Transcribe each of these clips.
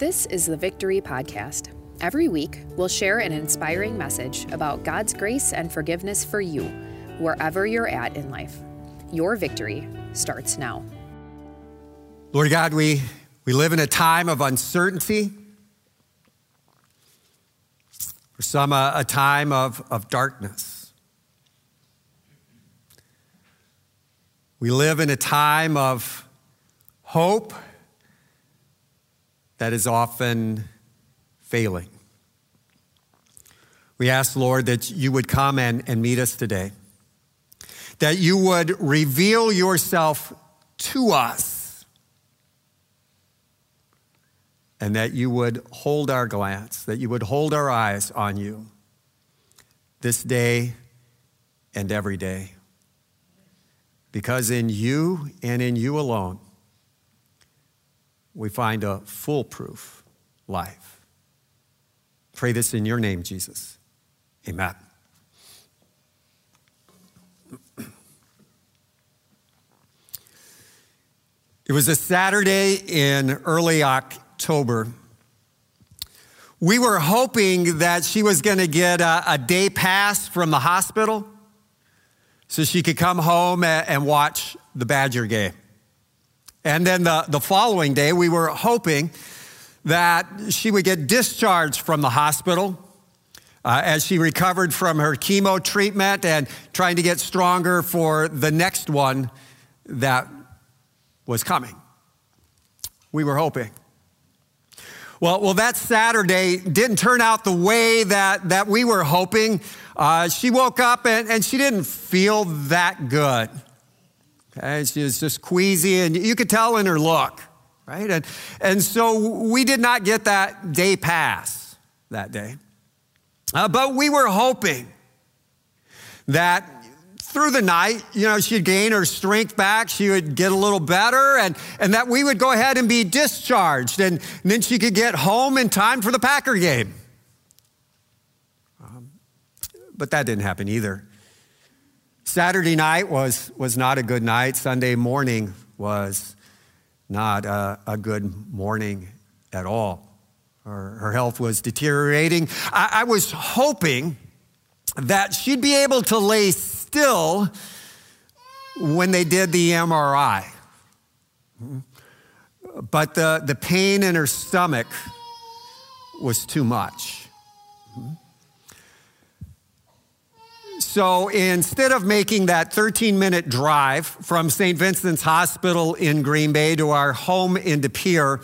This is the Victory Podcast. Every week, we'll share an inspiring message about God's grace and forgiveness for you, wherever you're at in life. Your victory starts now. Lord God, we, we live in a time of uncertainty. For some, a, a time of, of darkness. We live in a time of hope that is often failing. We ask, Lord, that you would come and, and meet us today, that you would reveal yourself to us, and that you would hold our glance, that you would hold our eyes on you this day and every day. Because in you and in you alone, we find a foolproof life. Pray this in your name, Jesus. Amen. It was a Saturday in early October. We were hoping that she was going to get a, a, day pass from the hospital so she could come home and watch the Badger game. And then the, the following day, we were hoping that she would get discharged from the hospital uh, as she recovered from her chemo treatment and trying to get stronger for the next one that was coming. We were hoping. Well, well, that Saturday didn't turn out the way that, that we were hoping. Uh, she woke up and, and she didn't feel that good. Okay, she was just queasy, and you could tell in her look, right? And, and so we did not get that day pass that day. Uh, but we were hoping that through the night, you know, she'd gain her strength back, she would get a little better, and, and that we would go ahead and be discharged, and, and then she could get home in time for the Packer game. Um, but that didn't happen either. Saturday night was, was not a good night. Sunday morning was not a, a good morning at all. Her, her health was deteriorating. I, I was hoping that she'd be able to lay still when they did the MRI. But the, the pain in her stomach was too much. So instead of making that 13 minute drive from St. Vincent's Hospital in Green Bay to our home in De Pere,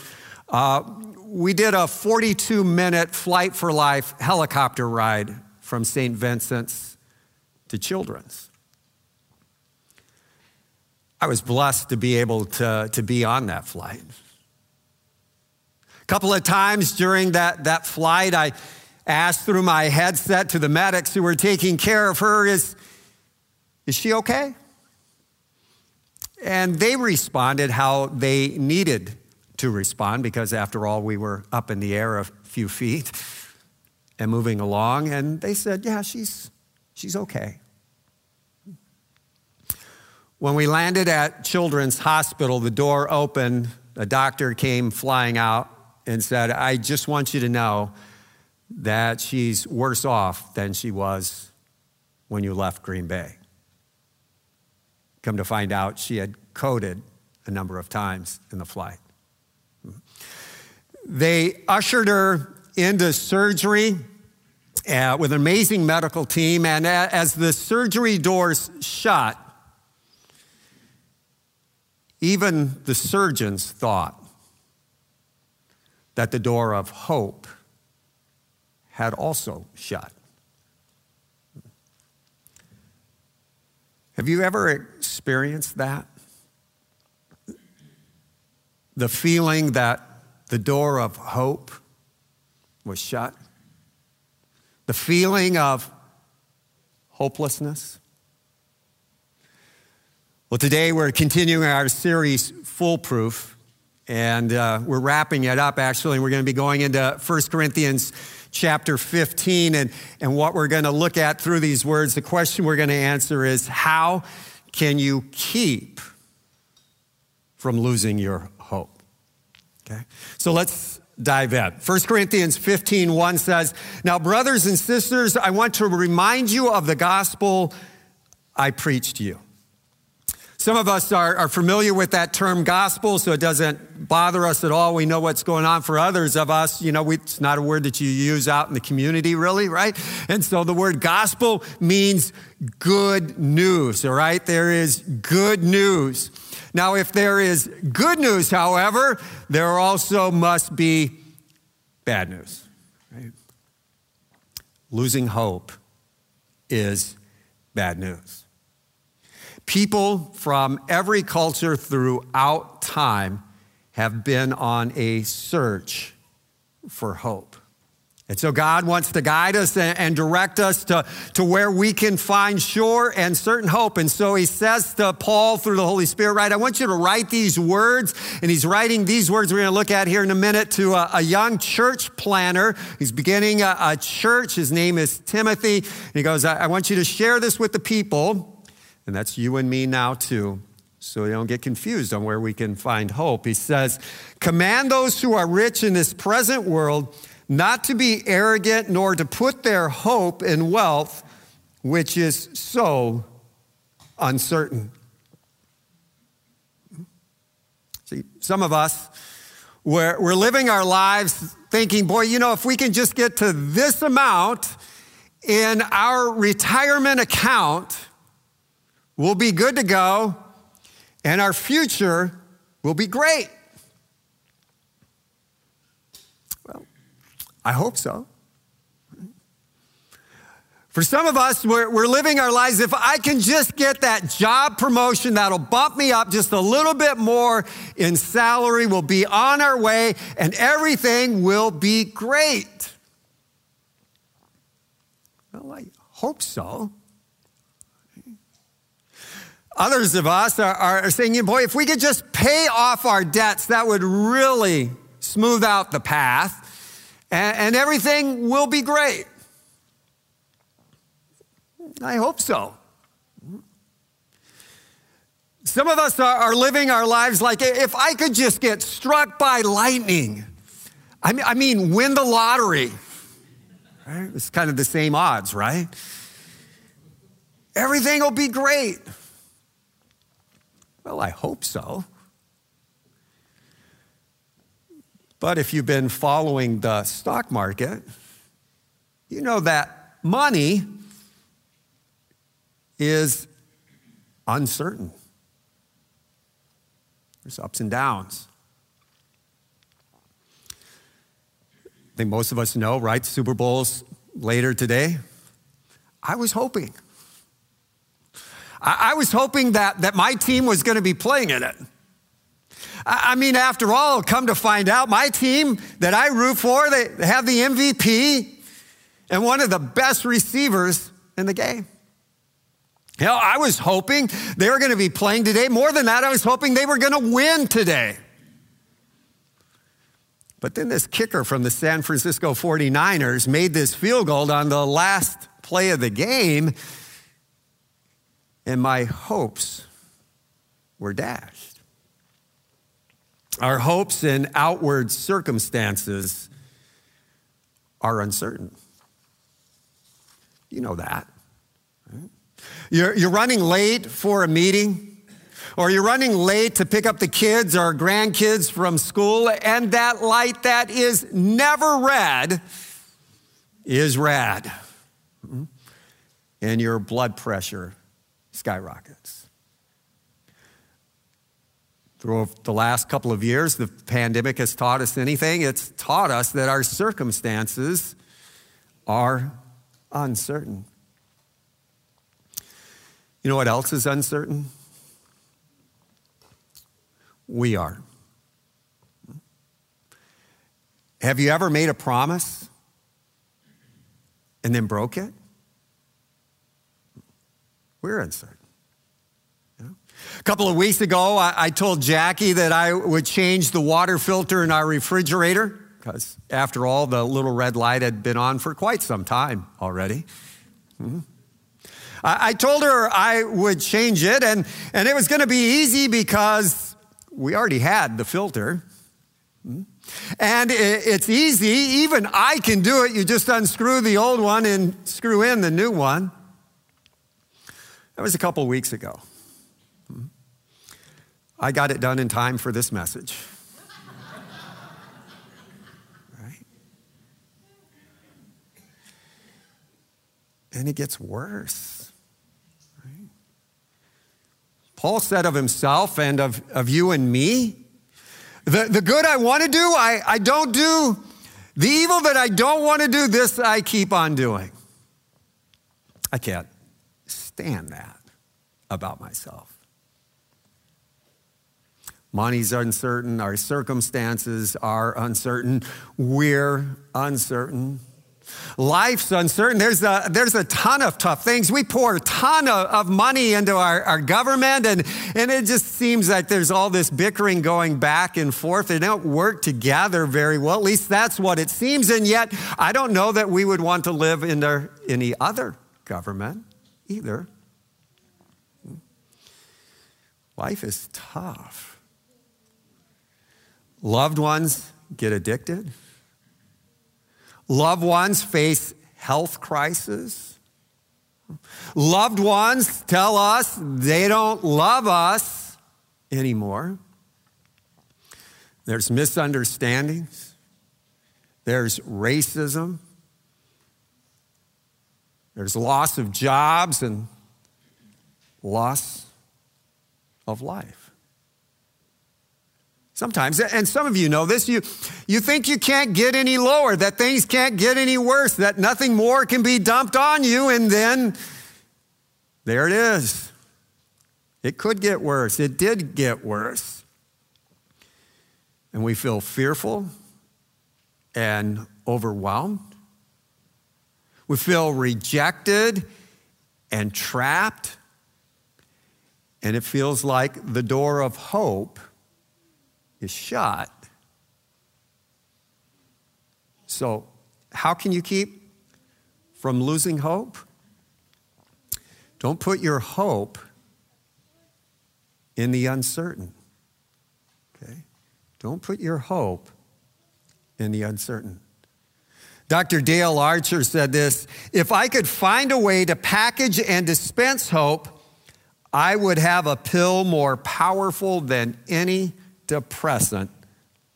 uh, we did a 42 minute flight for life helicopter ride from St. Vincent's to Children's. I was blessed to be able to, to be on that flight. A couple of times during that, that flight, I asked through my headset to the medics who were taking care of her, Is, is she okay? And they responded how they needed to respond because, after all, we were up in the air a few feet and moving along. And they said, Yeah, she's, she's okay. When we landed at Children's Hospital, the door opened. A doctor came flying out and said, I just want you to know that she's worse off than she was when you left Green Bay. Come to find out, she had coded a number of times in the flight. They ushered her into surgery uh, with an amazing medical team, and as the surgery doors shut, even the surgeons thought that the door of hope had also shut. Have you ever experienced that? The feeling that the door of hope was shut? The feeling of hopelessness? Well, today we're continuing our series, Foolproof, and uh, we're wrapping it up actually, and we're going to be going into 1 Corinthians chapter 15. And, and what we're going to look at through these words, the question we're going to answer is how can you keep from losing your hope? Okay? So let's dive in. 1 Corinthians 15 1 says, Now, brothers and sisters, I want to remind you of the gospel I preached to you. Some of us are, are, familiar with that term gospel, so it doesn't bother us at all. We know what's going on. For others of us, you know, we, it's not a word that you use out in the community, really, right? And so the word gospel means good news, all right? There is good news. Now, if there is good news, however, there also must be bad news, right? Losing hope is bad news. People from every culture throughout time have been on a search for hope. And so God wants to guide us and direct us to, to where we can find sure and certain hope. And so he says to Paul through the Holy Spirit, right, I want you to write these words. And he's writing these words we're going to look at here in a minute to a, a young church planner. He's beginning a, a, church. His name is Timothy. And he goes, I, I want you to share this with the people and that's you and me now too. So we don't get confused on where we can find hope. He says, Command those who are rich in this present world not to be arrogant nor to put their hope in wealth, which is so uncertain. See, some of us, we're, we're living our lives thinking, boy, you know, if we can just get to this amount in our retirement account, We'll be good to go, and our future will be great. Well, I hope so. For some of us, we're, we're, living our lives. If I can just get that job promotion that'll bump me up just a little bit more in salary, we'll be on our way and everything will be great. Well, I hope so. Others of us are, are saying, boy, if we could just pay off our debts, that would really smooth out the path and, and everything will be great. I hope so. Some of us are, living our lives like if I could just get struck by lightning, I mean, I mean win the lottery. Right? It's kind of the same odds, right? Everything will be great. Well, I hope so. But if you've been following the stock market, you know that money is uncertain. There's ups and downs. I think most of us know, right? Super Bowl's later today. I was hoping I, I was hoping that, that my team was going to be playing in it. I, I mean, after all, come to find out, my team that I root for, they have the MVP and one of the best receivers in the game. You know, I was hoping they were going to be playing today. More than that, I was hoping they were going to win today. But then this kicker from the San Francisco 49ers made this field goal on the last play of the game and my hopes were dashed. Our hopes and outward circumstances are uncertain. You know that. You're, you're running late for a meeting, or you're running late to pick up the kids or grandkids from school, and that light that is never red is red. Mm-hmm. And your blood pressure skyrockets. Through the last couple of years, the pandemic has taught us anything. It's taught us that our circumstances are uncertain. You know what else is uncertain? We are. Have you ever made a promise and then broke it? We're uncertain. A couple of weeks ago, I, told Jackie that I would change the water filter in our refrigerator because, after all, the little red light had been on for quite some time already. Mm-hmm. I, I told her I would change it, and, and it was going to be easy because we already had the filter. Mm-hmm. And it's easy. Even I can do it. You just unscrew the old one and screw in the new one. That was a couple weeks ago. I got it done in time for this message. And it gets worse. Right? Paul said of himself and of, of you and me the, the good I want to do, I, I don't do. The evil that I don't want to do, this I keep on doing. I can't stand that about myself. Money's uncertain, our circumstances are uncertain, we're uncertain. Life's uncertain. There's a, there's a ton of tough things. We pour a ton of, of money into our, our government, and, and it just seems like there's all this bickering going back and forth. They don't work together very well. At least that's what it seems. And yet, I don't know that we would want to live under any other government either. Life is tough. Loved ones get addicted. Loved ones face health crisis. Loved ones tell us they don't love us anymore. There's misunderstandings. There's racism. There's loss of jobs and loss of life. Sometimes, and some of you know this, you, you think you can't get any lower, that things can't get any worse, that nothing more can be dumped on you, and then there it is. It could get worse. It did get worse. And we feel fearful and overwhelmed. We feel rejected and trapped. And it feels like the door of hope is shut. So, how can you keep from losing hope? Don't put your hope in the uncertain. Okay? Don't put your hope in the uncertain. Dr. Dale Archer said this If I could find a way to package and dispense hope, I would have a pill more powerful than any depressant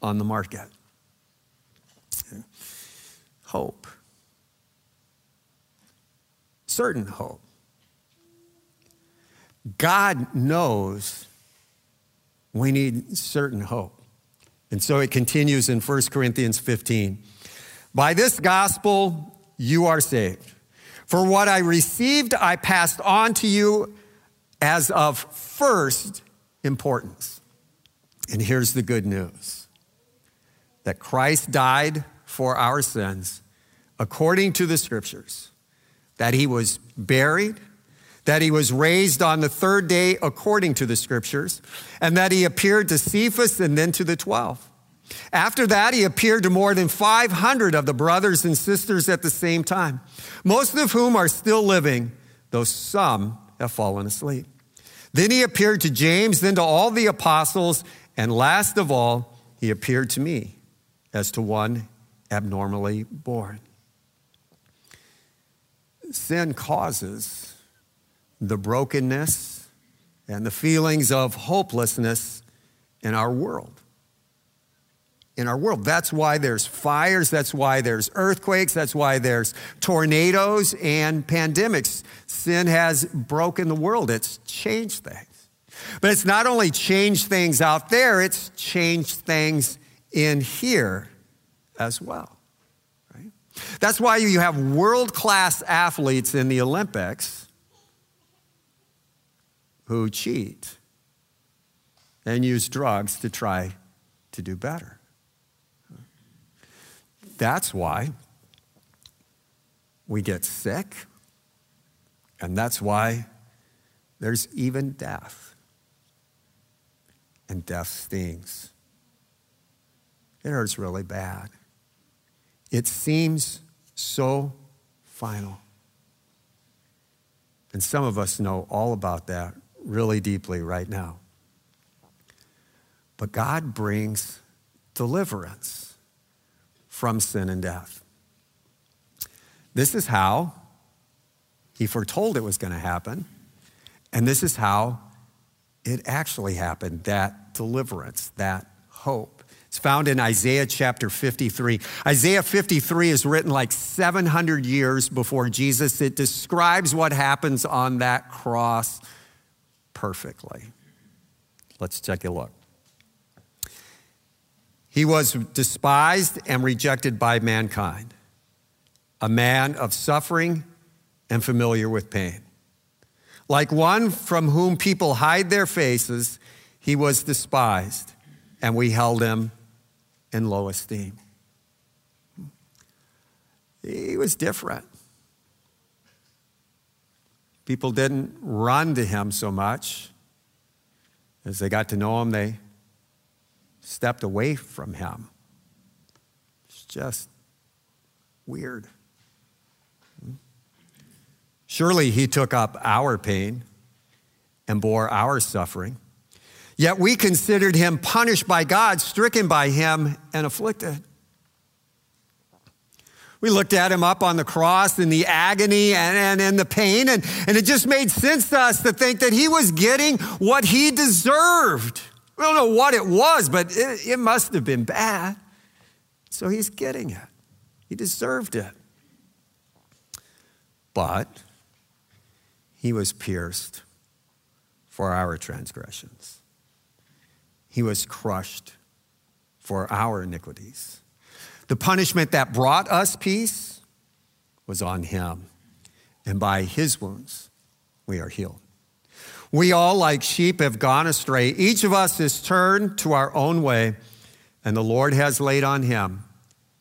on the market. Hope. Certain hope. God knows we need certain hope. And so it continues in 1 Corinthians 15. By this gospel, you are saved. For what I received, I passed on to you as of first importance and here's the good news that Christ died for our sins according to the scriptures, that he was buried, that he was raised on the third day according to the scriptures, and that he appeared to Cephas and then to the 12. After that, he appeared to more than 500 of the brothers and sisters at the same time, most of whom are still living, though some have fallen asleep. Then he appeared to James, then to all the apostles, and last of all, he appeared to me as to one abnormally born. Sin causes the brokenness and the feelings of hopelessness in our world. In our world. That's why there's fires, that's why there's earthquakes, that's why there's tornadoes and pandemics. Sin has broken the world, it's changed things. But it's not only changed things out there, it's changed things in here as well. Right? That's why you have world class athletes in the Olympics who cheat and use drugs to try to do better. That's why we get sick, and that's why there's even death and death stings. It hurts really bad. It seems so final. And some of us know all about that really deeply right now. But God brings deliverance from sin and death. This is how he foretold it was going to happen, and this is how it actually happened that deliverance, that hope. It's found in Isaiah chapter 53. Isaiah 53 is written like 700 years before Jesus. It describes what happens on that cross perfectly. Let's take a look. He was despised and rejected by mankind, a man of suffering and familiar with pain. Like one from whom people hide their faces, he was despised, and we held him in low esteem. He was different. People didn't run to him so much. As they got to know him, they stepped away from him. It's just weird. Surely he took up our pain and bore our suffering. Yet we considered him punished by God, stricken by him, and afflicted. We looked at him up on the cross in the agony and, and, and the pain, and, and it just made sense to us to think that he was getting what he deserved. We don't know what it was, but it, it must have been bad. So he's getting it. He deserved it. But he was pierced for our transgressions. He was crushed for our iniquities. The punishment that brought us peace was on him, and by his wounds we are healed. We all, like sheep, have gone astray. Each of us has turned to our own way, and the Lord has laid on him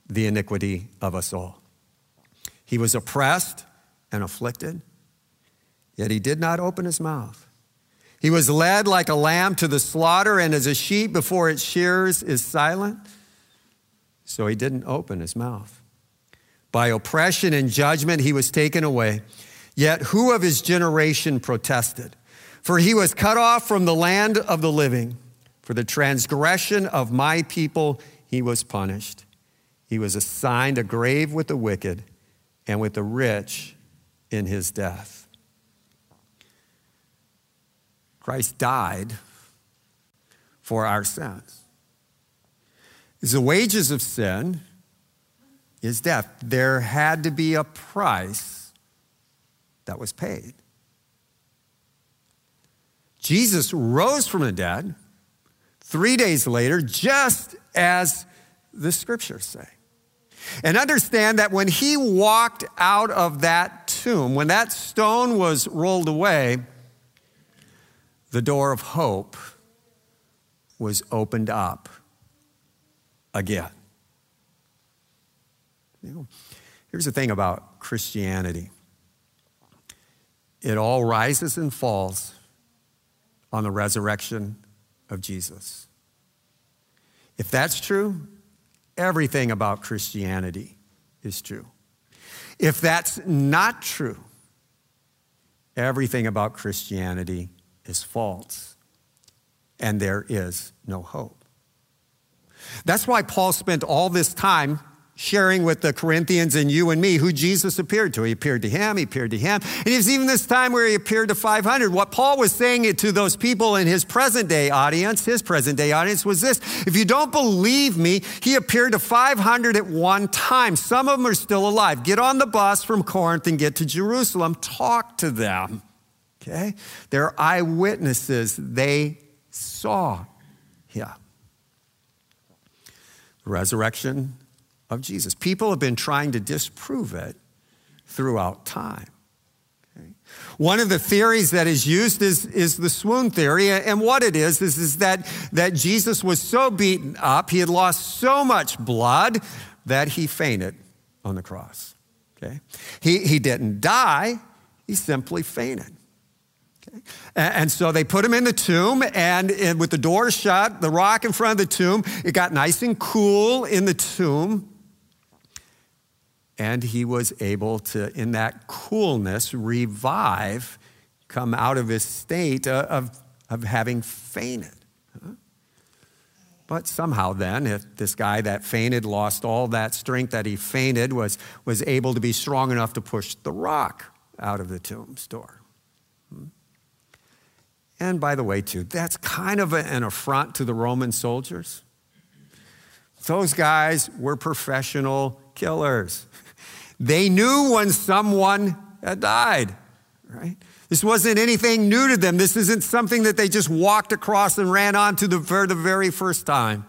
the iniquity of us all. He was oppressed and afflicted, yet he did not open his mouth. He was led like a lamb to the slaughter, and as a sheep before its shears is silent, so he didn't open his mouth. By oppression and judgment he was taken away. Yet who of his generation protested? For he was cut off from the land of the living. For the transgression of my people he was punished. He was assigned a grave with the wicked and with the rich in his death. Christ died for our sins. The wages of sin is death. There had to be a price that was paid. Jesus rose from the dead three days later, just as the scriptures say. And understand that when he walked out of that tomb, when that stone was rolled away, the door of hope was opened up again. You know, here's the thing about Christianity it all rises and falls on the resurrection of Jesus. If that's true, everything about Christianity is true. If that's not true, everything about Christianity is false, and there is no hope. That's why Paul spent all this time sharing with the Corinthians and you and me who Jesus appeared to. He appeared to him, he appeared to him. And it was even this time where he appeared to 500. What Paul was saying to those people in his present day audience, his present day audience, was this If you don't believe me, he appeared to 500 at one time. Some of them are still alive. Get on the bus from Corinth and get to Jerusalem, talk to them. Okay? They're eyewitnesses. They saw. The resurrection of Jesus. People have been trying to disprove it throughout time. One of the theories that is used is, is the swoon theory. And what it is, is, is that, that Jesus was so beaten up, he had lost so much blood that he fainted on the cross. Okay? He, he didn't die, he simply fainted. Okay? And so they put him in the tomb, and, and with the door shut, the rock in front of the tomb, it got nice and cool in the tomb. And he was able to, in that coolness, revive, come out of his state of, of having fainted. But somehow, then, if this guy that fainted, lost all that strength that he fainted, was, was able to be strong enough to push the rock out of the tomb's door. Hmm? And by the way, too, that's kind of an affront to the Roman soldiers. Those guys were professional killers. They knew when someone had died, right? This wasn't anything new to them. This isn't something that they just walked across and ran onto the, for the very first time.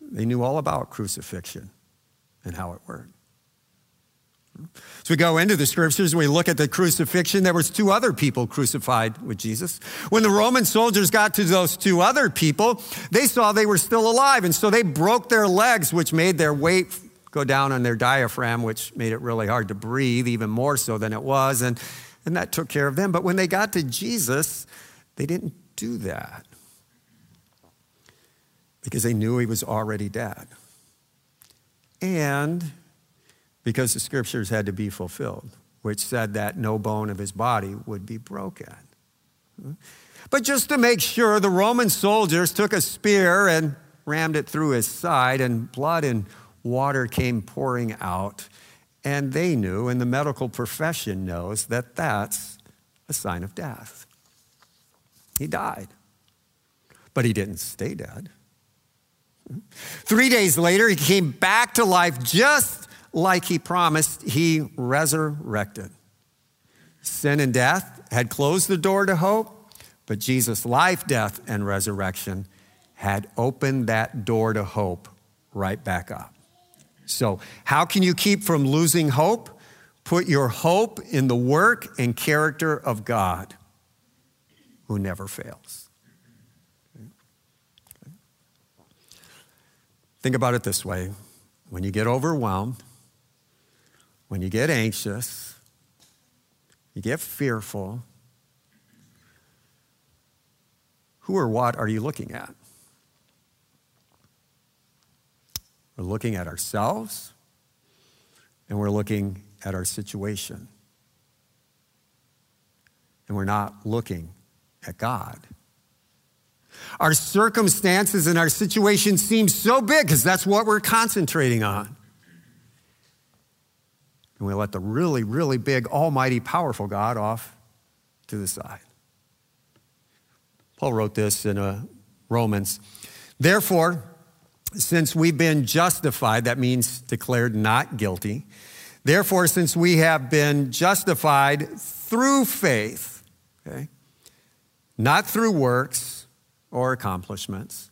They knew all about crucifixion and how it worked. So we go into the scriptures and we look at the crucifixion. There was two other people crucified with Jesus. When the Roman soldiers got to those two other people, they saw they were still alive. And so they broke their legs, which made their weight go down on their diaphragm, which made it really hard to breathe, even more so than it was. And, and that took care of them. But when they got to Jesus, they didn't do that because they knew he was already dead. And because the scriptures had to be fulfilled, which said that no bone of his body would be broken. But just to make sure, the Roman soldiers took a spear and rammed it through his side, and blood and water came pouring out. And they knew, and the medical profession knows, that that's a sign of death. He died, but he didn't stay dead. Three days later, he came back to life just like he promised. He resurrected. Sin and death had closed the door to hope, but Jesus' life, death, and resurrection had opened that door to hope right back up. So, how can you keep from losing hope? Put your hope in the work and character of God who never fails. Think about it this way when you get overwhelmed, when you get anxious, you get fearful, who or what are you looking at? We're looking at ourselves and we're looking at our situation. And we're not looking at God. Our circumstances and our situation seem so big because that's what we're concentrating on. And we let the really, really big, almighty, powerful God off to the side. Paul wrote this in uh, Romans. Therefore, since we've been justified, that means declared not guilty. Therefore, since we have been justified through faith, okay, not through works or accomplishments,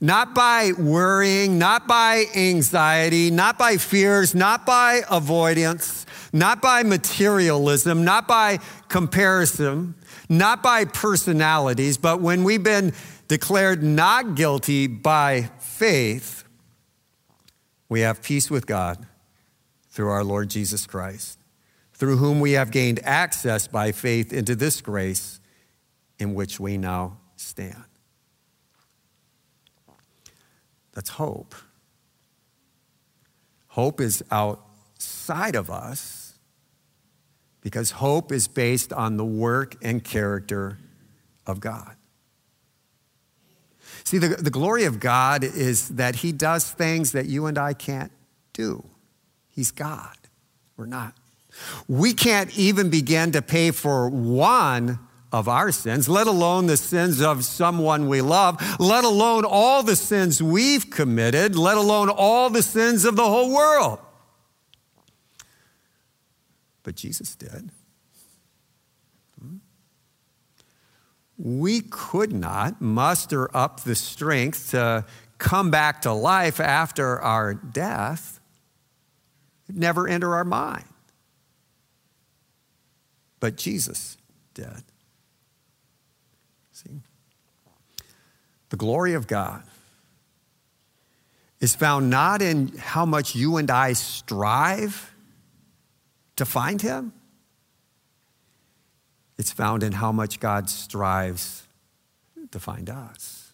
not by worrying, not by anxiety, not by fears, not by avoidance, not by materialism, not by comparison, not by personalities, but when we've been declared not guilty by faith, we have peace with God through our Lord Jesus Christ, through whom we have gained access by faith into this grace in which we now stand. That's hope. Hope is outside of us because hope is based on the work and character of God. See, the, the glory of God is that He does things that you and I can't do. He's God. We're not. We can't even begin to pay for one of our sins, let alone the sins of someone we love, let alone all the sins we've committed, let alone all the sins of the whole world. But Jesus did. We could not muster up the strength to come back to life after our death. It never enter our mind. But Jesus did. See? The glory of God is found not in how much you and I strive to find Him, it's found in how much God strives to find us.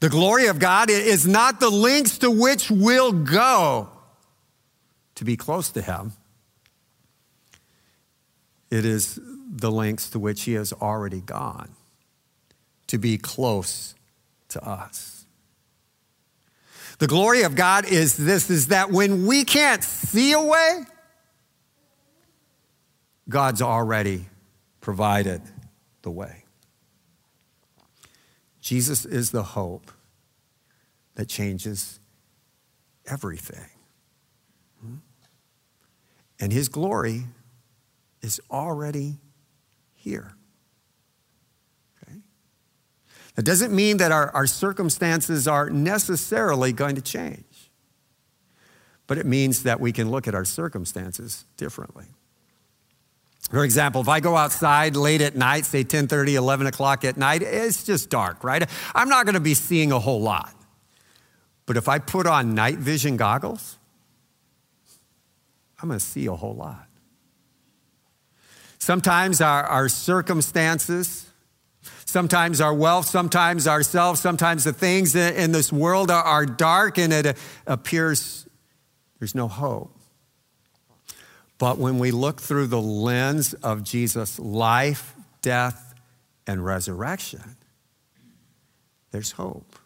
The glory of God is not the lengths to which we'll go to be close to Him, it is the lengths to which He has already gone to be close to us. The glory of God is this is that when we can't see a way, God's already provided the way. Jesus is the hope that changes everything. Hmm? And his glory is already here. Okay? That doesn't mean that our, our circumstances are necessarily going to change, but it means that we can look at our circumstances differently. For example, if I go outside late at night, say 10 30, 11 o'clock at night, it's just dark, right? I'm not going to be seeing a whole lot. But if I put on night vision goggles, I'm going to see a whole lot. Sometimes our, our circumstances, sometimes our wealth, sometimes ourselves, sometimes the things in this world are, are dark and it appears there's no hope. But when we look through the lens of Jesus' life, death, and resurrection, there's hope.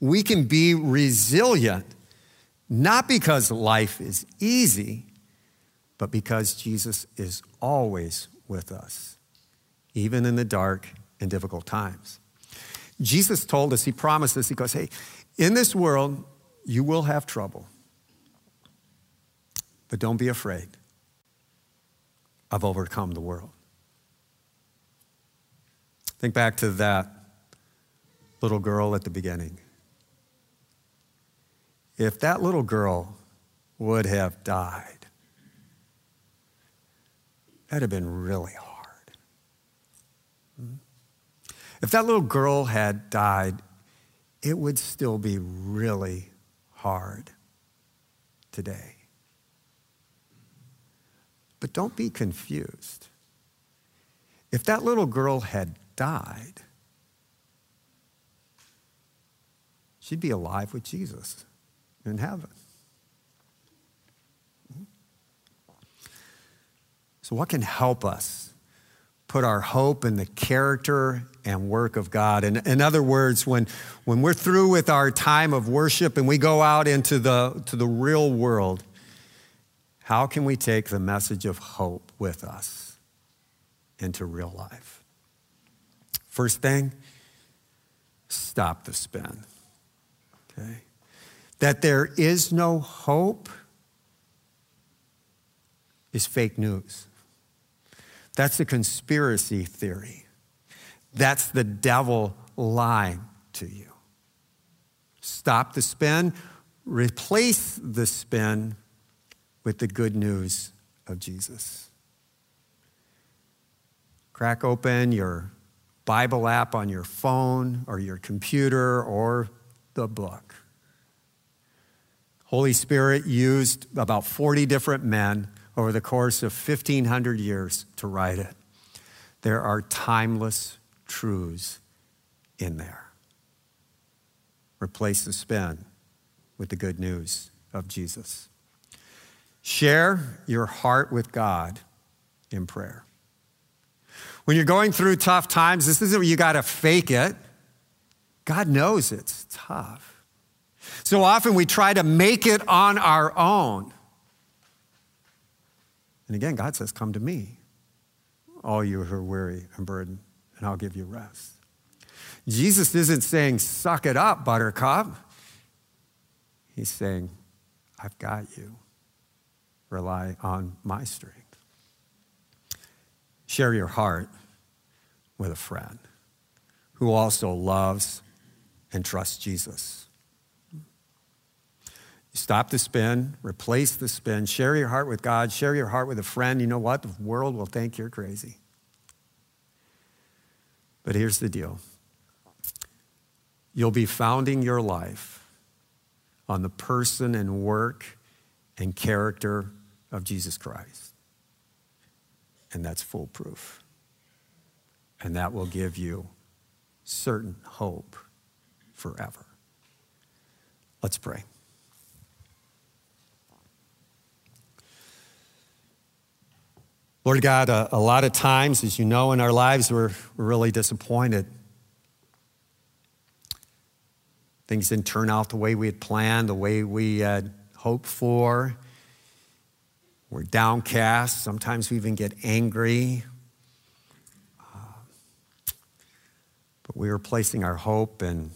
We can be resilient not because life is easy, but because Jesus is always with us, even in the dark and difficult times. Jesus told us, He promised us, He goes, Hey, in this world, you will have trouble, but don't be afraid. I've overcome the world. Think back to that little girl at the beginning if that little girl would have died, that'd have been really hard. Hmm? If that little girl had died, it would still be really hard today. But don't be confused. If that little girl had died, she'd be alive with Jesus in heaven. So, what can help us put our hope in the character and work of God? In, in other words, when, when we're through with our time of worship and we go out into the, to the real world, how can we take the message of hope with us into real life? First thing, stop the spin. Okay? that there is no hope is fake news. That's a conspiracy theory. That's the devil lying to you. Stop the spin, replace the spin with the good news of Jesus. Crack open your Bible app on your phone or your computer or the book. Holy Spirit used about 40 different men over the course of 1,500 years to write it. There are timeless truths in there. Replace the spin with the good news of Jesus. Share your heart with God in prayer. When you're going through tough times, this isn't where you got to fake it. God knows it's tough. So often we try to make it on our own. And again, God says, Come to me, all you who are weary and burdened, and I'll give you rest. Jesus isn't saying, Suck it up, buttercup. He's saying, I've got you. Rely on my strength. Share your heart with a friend who also loves and trusts Jesus. Stop the spin, replace the spin, share your heart with God, share your heart with a friend. You know what? The world will think you're crazy. But here's the deal you'll be founding your life on the person and work and character of Jesus Christ. And that's foolproof. And that will give you certain hope forever. Let's pray. Lord God, a, a, lot of times, as you know, in our lives, we're, we're really disappointed things didn't turn out the way we had planned, the way we had hoped for. We're downcast. Sometimes we even get angry. Uh, but we were placing our hope in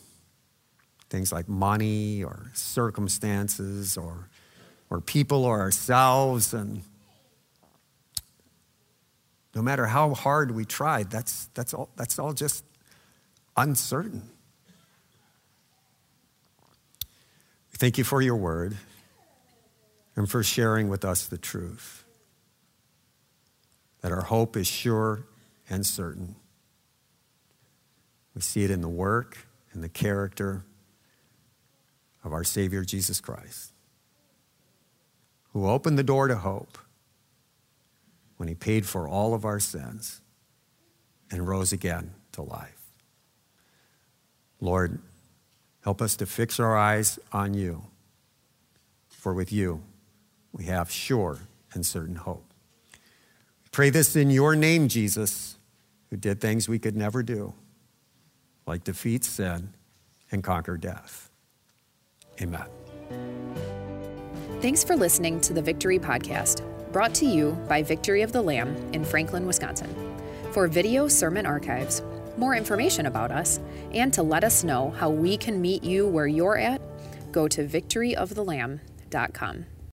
things like money or circumstances or, or people or ourselves. And no matter how hard we tried, that's, that's, all, that's all just uncertain. Thank you for your word and for sharing with us the truth that our hope is sure and certain. We see it in the work and the character of our Savior Jesus Christ, who opened the door to hope when he paid for all of our sins and rose again to life. Lord, help us to fix our eyes on you, for with you, we have sure and certain hope. Pray this in your name, Jesus, who did things we could never do, like defeat sin and conquer death. Amen. Thanks for listening to the Victory Podcast, brought to you by Victory of the Lamb in Franklin, Wisconsin. For video sermon archives, more information about us, and to let us know how we can meet you where you're at, go to victoryofthelamb.com.